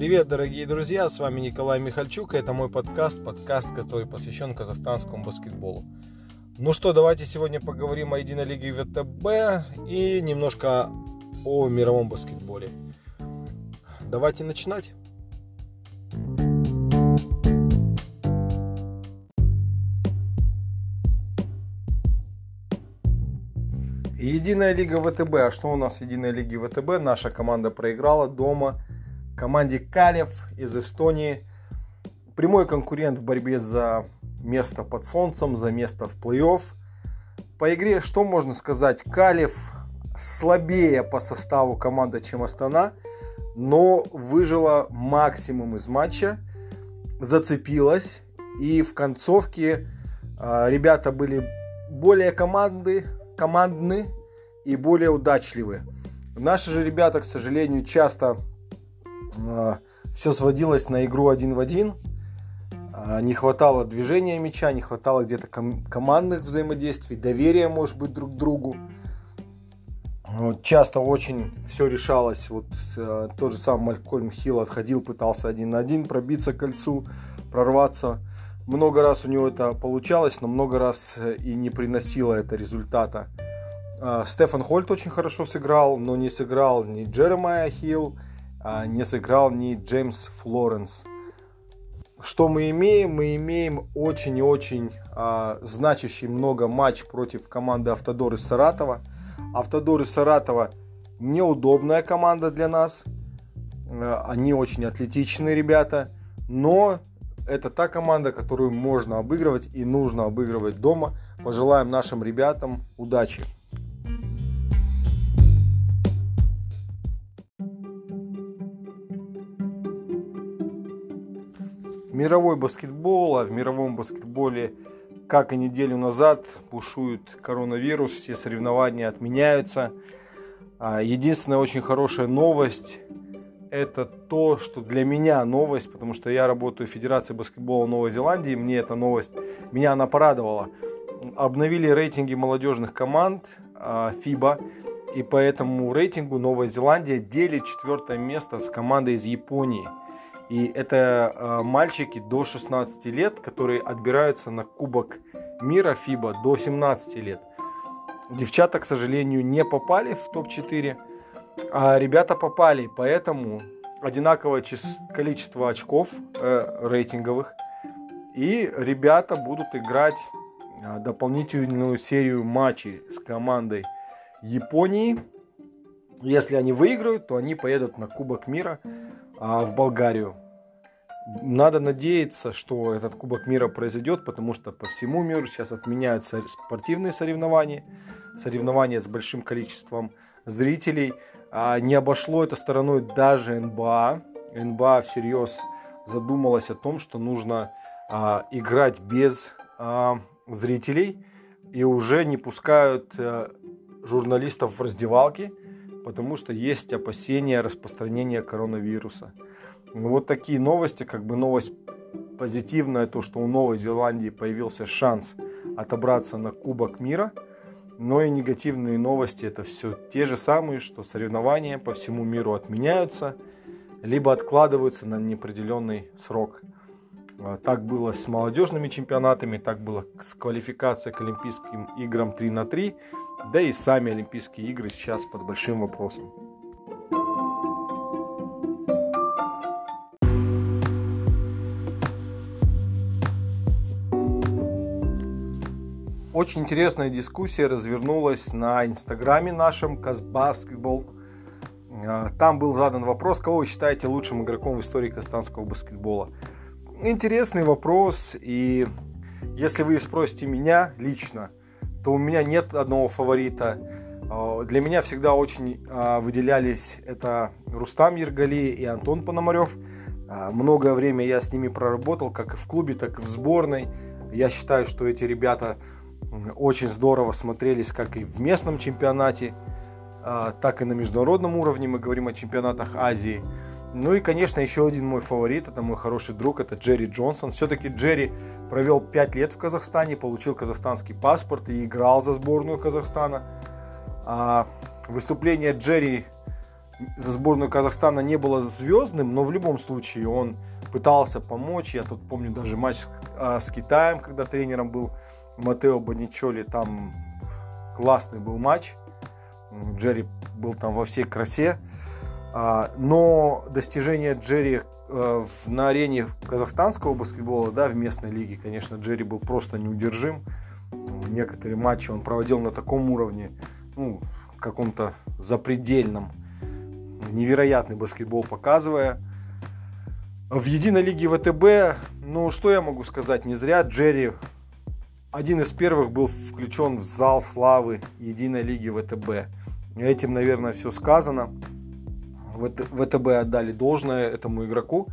Привет, дорогие друзья, с вами Николай Михальчук, и это мой подкаст, подкаст, который посвящен казахстанскому баскетболу. Ну что, давайте сегодня поговорим о единой лиге ВТБ и немножко о мировом баскетболе. Давайте начинать. Единая лига ВТБ. А что у нас в Единой лиге ВТБ? Наша команда проиграла дома команде Калев из Эстонии. Прямой конкурент в борьбе за место под солнцем, за место в плей-офф. По игре что можно сказать? Калев слабее по составу команда, чем Астана, но выжила максимум из матча, зацепилась и в концовке э, ребята были более команды, командны и более удачливы. Наши же ребята, к сожалению, часто все сводилось на игру один в один. Э, не хватало движения мяча, не хватало где-то ком- командных взаимодействий, доверия, может быть, друг к другу. Вот, часто очень все решалось. Вот э, тот же самый Малькольм Хилл отходил, пытался один на один пробиться к кольцу, прорваться. Много раз у него это получалось, но много раз э, и не приносило это результата. А, Стефан Хольт очень хорошо сыграл, но не сыграл ни Джеремайя Хилл, а, не сыграл ни Джеймс Флоренс. Что мы имеем? Мы имеем очень и очень а, значащий много матч против команды Автодор из Саратова. Автодор из Саратова неудобная команда для нас. Э, они очень атлетичные ребята, но это та команда, которую можно обыгрывать и нужно обыгрывать дома. Пожелаем нашим ребятам удачи. Мировой баскетбол, а в мировом баскетболе, как и неделю назад, бушует коронавирус, все соревнования отменяются. А единственная очень хорошая новость это то, что для меня новость, потому что я работаю в Федерации баскетбола Новой Зеландии, мне эта новость, меня она порадовала. Обновили рейтинги молодежных команд FIBA, а, и по этому рейтингу Новая Зеландия делит четвертое место с командой из Японии. И это а, мальчики до 16 лет, которые отбираются на Кубок мира FIBA до 17 лет. Девчата, к сожалению, не попали в топ-4, а ребята попали, поэтому одинаковое количество очков э, рейтинговых. И ребята будут играть э, дополнительную серию матчей с командой Японии. Если они выиграют, то они поедут на Кубок мира э, в Болгарию. Надо надеяться, что этот Кубок мира произойдет, потому что по всему миру сейчас отменяются спортивные соревнования, соревнования с большим количеством зрителей. А не обошло это стороной даже НБА. НБА всерьез задумалась о том, что нужно а, играть без а, зрителей и уже не пускают а, журналистов в раздевалки, потому что есть опасения распространения коронавируса. Ну, вот такие новости, как бы новость позитивная, то, что у Новой Зеландии появился шанс отобраться на Кубок мира – но и негативные новости это все те же самые, что соревнования по всему миру отменяются, либо откладываются на неопределенный срок. А, так было с молодежными чемпионатами, так было с квалификацией к Олимпийским играм 3 на 3, да и сами Олимпийские игры сейчас под большим вопросом. Очень интересная дискуссия развернулась на инстаграме нашем Казбаскетбол. А, там был задан вопрос, кого вы считаете лучшим игроком в истории казахстанского баскетбола. Интересный вопрос, и если вы спросите меня лично, то у меня нет одного фаворита. А, для меня всегда очень а, выделялись это Рустам Ергали и Антон Пономарев. Многое время я с ними проработал, как и в клубе, так и в сборной. Я считаю, что эти ребята очень здорово смотрелись как и в местном чемпионате, а, так и на международном уровне. Мы говорим о чемпионатах Азии. Ну и, конечно, еще один мой фаворит, это мой хороший друг, это Джерри Джонсон. Все-таки Джерри провел 5 лет в Казахстане, получил казахстанский паспорт и играл за сборную Казахстана. А выступления Джерри за сборную Казахстана не было звездным, но в любом случае он пытался помочь. Я тут помню даже матч с, а, с Китаем, когда тренером был Матео Боничоли. Там классный был матч. Джерри был там во всей красе. А, но достижение Джерри э, на арене казахстанского баскетбола, да, в местной лиге, конечно, Джерри был просто неудержим. Некоторые матчи он проводил на таком уровне, ну, каком-то запредельном, невероятный баскетбол показывая. В единой лиге ВТБ, ну, что я могу сказать, не зря Джерри один из первых был включен в зал славы единой лиги ВТБ. Этим, наверное, все сказано. ВТБ отдали должное этому игроку.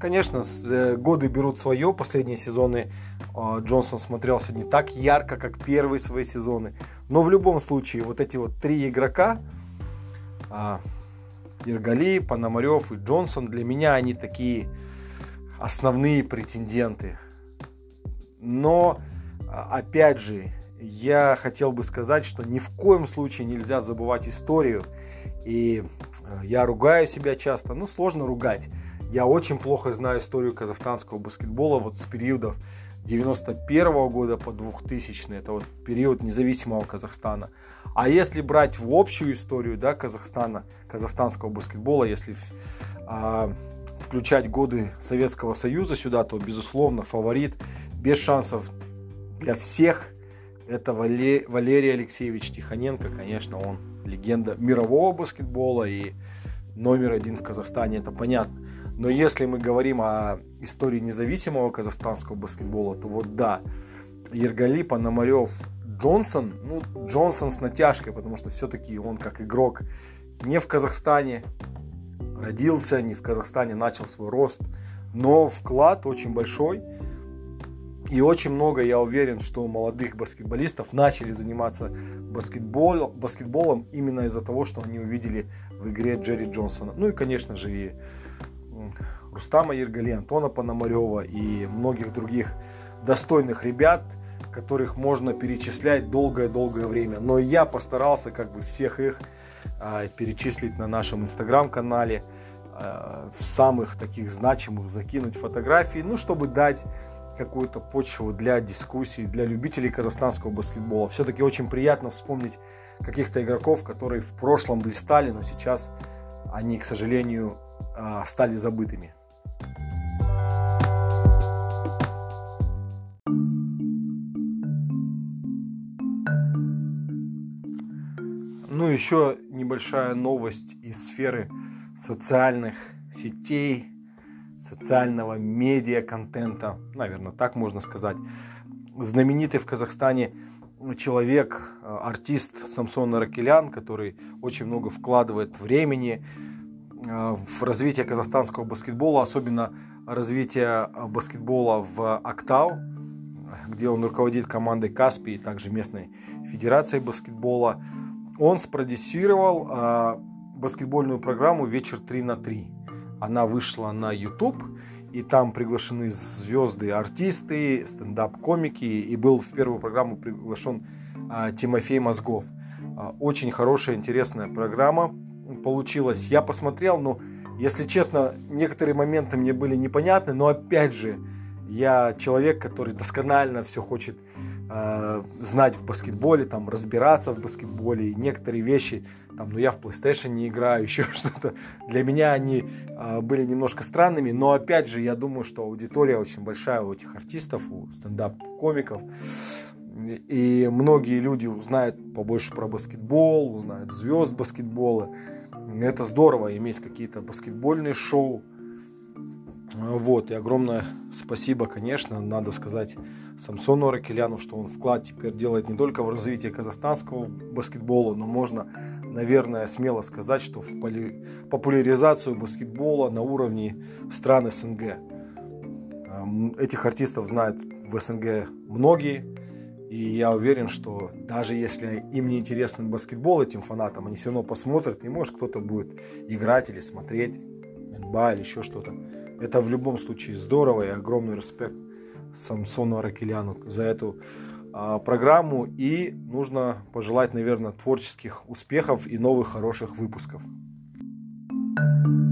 Конечно, э, годы берут свое. Последние сезоны а, Джонсон смотрелся не так ярко, как первые свои сезоны. Но в любом случае, вот эти вот три игрока, а, Иргали, Пономарев и Джонсон, для меня они такие основные претенденты. Но, а, опять же, я хотел бы сказать, что ни в коем случае нельзя забывать историю. И я ругаю себя часто, ну сложно ругать. Я очень плохо знаю историю казахстанского баскетбола вот с периодов 91 -го года по 2000 это вот период независимого Казахстана. А если брать в общую историю да, Казахстана, казахстанского баскетбола, если а, включать годы Советского Союза сюда, то, безусловно, фаворит без шансов для всех это Валерий Алексеевич Тихоненко. Конечно, он легенда мирового баскетбола и номер один в Казахстане, это понятно. Но если мы говорим о истории независимого казахстанского баскетбола, то вот да, Ергали, Пономарев, Джонсон, ну, Джонсон с натяжкой, потому что все-таки он как игрок не в Казахстане родился, не в Казахстане начал свой рост, но вклад очень большой. И очень много, я уверен, что молодых баскетболистов начали заниматься баскетбол, баскетболом именно из-за того, что они увидели в игре Джерри Джонсона. Ну и, конечно же, и Рустама Ергали, Антона Пономарева и многих других достойных ребят, которых можно перечислять долгое-долгое время. Но я постарался как бы всех их а, перечислить на нашем инстаграм-канале, а, в самых таких значимых закинуть фотографии, ну, чтобы дать какую-то почву для дискуссий, для любителей казахстанского баскетбола. Все-таки очень приятно вспомнить каких-то игроков, которые в прошлом блистали, но сейчас они, к сожалению, а, стали забытыми. Ну, еще небольшая новость из сферы социальных сетей, социального медиа-контента, наверное, так можно сказать. Знаменитый в Казахстане человек, а, артист Самсон Ракелян, который очень много вкладывает времени, Э, в развитие казахстанского баскетбола, особенно развитие э, баскетбола в Актау, где он руководит командой Каспий, также местной федерацией баскетбола. Он спродюсировал э, баскетбольную программу «Вечер 3 на 3». Она вышла на YouTube, и там приглашены звезды, артисты, стендап-комики, и был в первую программу приглашен Тимофей Мозгов. Очень хорошая, интересная программа, получилось. Я посмотрел, но, если честно, некоторые моменты мне были непонятны, но опять же, я человек, который досконально все хочет э, знать в баскетболе, там, разбираться в баскетболе, и некоторые вещи, там, ну, я в PlayStation не играю, еще что-то. Для меня они э, были немножко странными, но, опять же, я думаю, что аудитория очень большая у этих артистов, у стендап-комиков, и многие люди узнают побольше про баскетбол, узнают звезд баскетбола, это здорово, иметь какие-то баскетбольные шоу. Вот, и огромное спасибо, конечно, надо сказать Самсону Ракеляну, что он вклад теперь делает не только в развитие казахстанского баскетбола, но можно, наверное, смело сказать, что в популяризацию баскетбола на уровне стран СНГ. Этих артистов знают в СНГ многие, и я уверен, что даже если им не интересен баскетбол этим фанатам, они все равно посмотрят, и может кто-то будет играть или смотреть НБА или еще что-то. Это в любом случае здорово и огромный респект Самсону Аракеляну за эту а, программу. И нужно пожелать, наверное, творческих успехов и новых хороших выпусков. thank you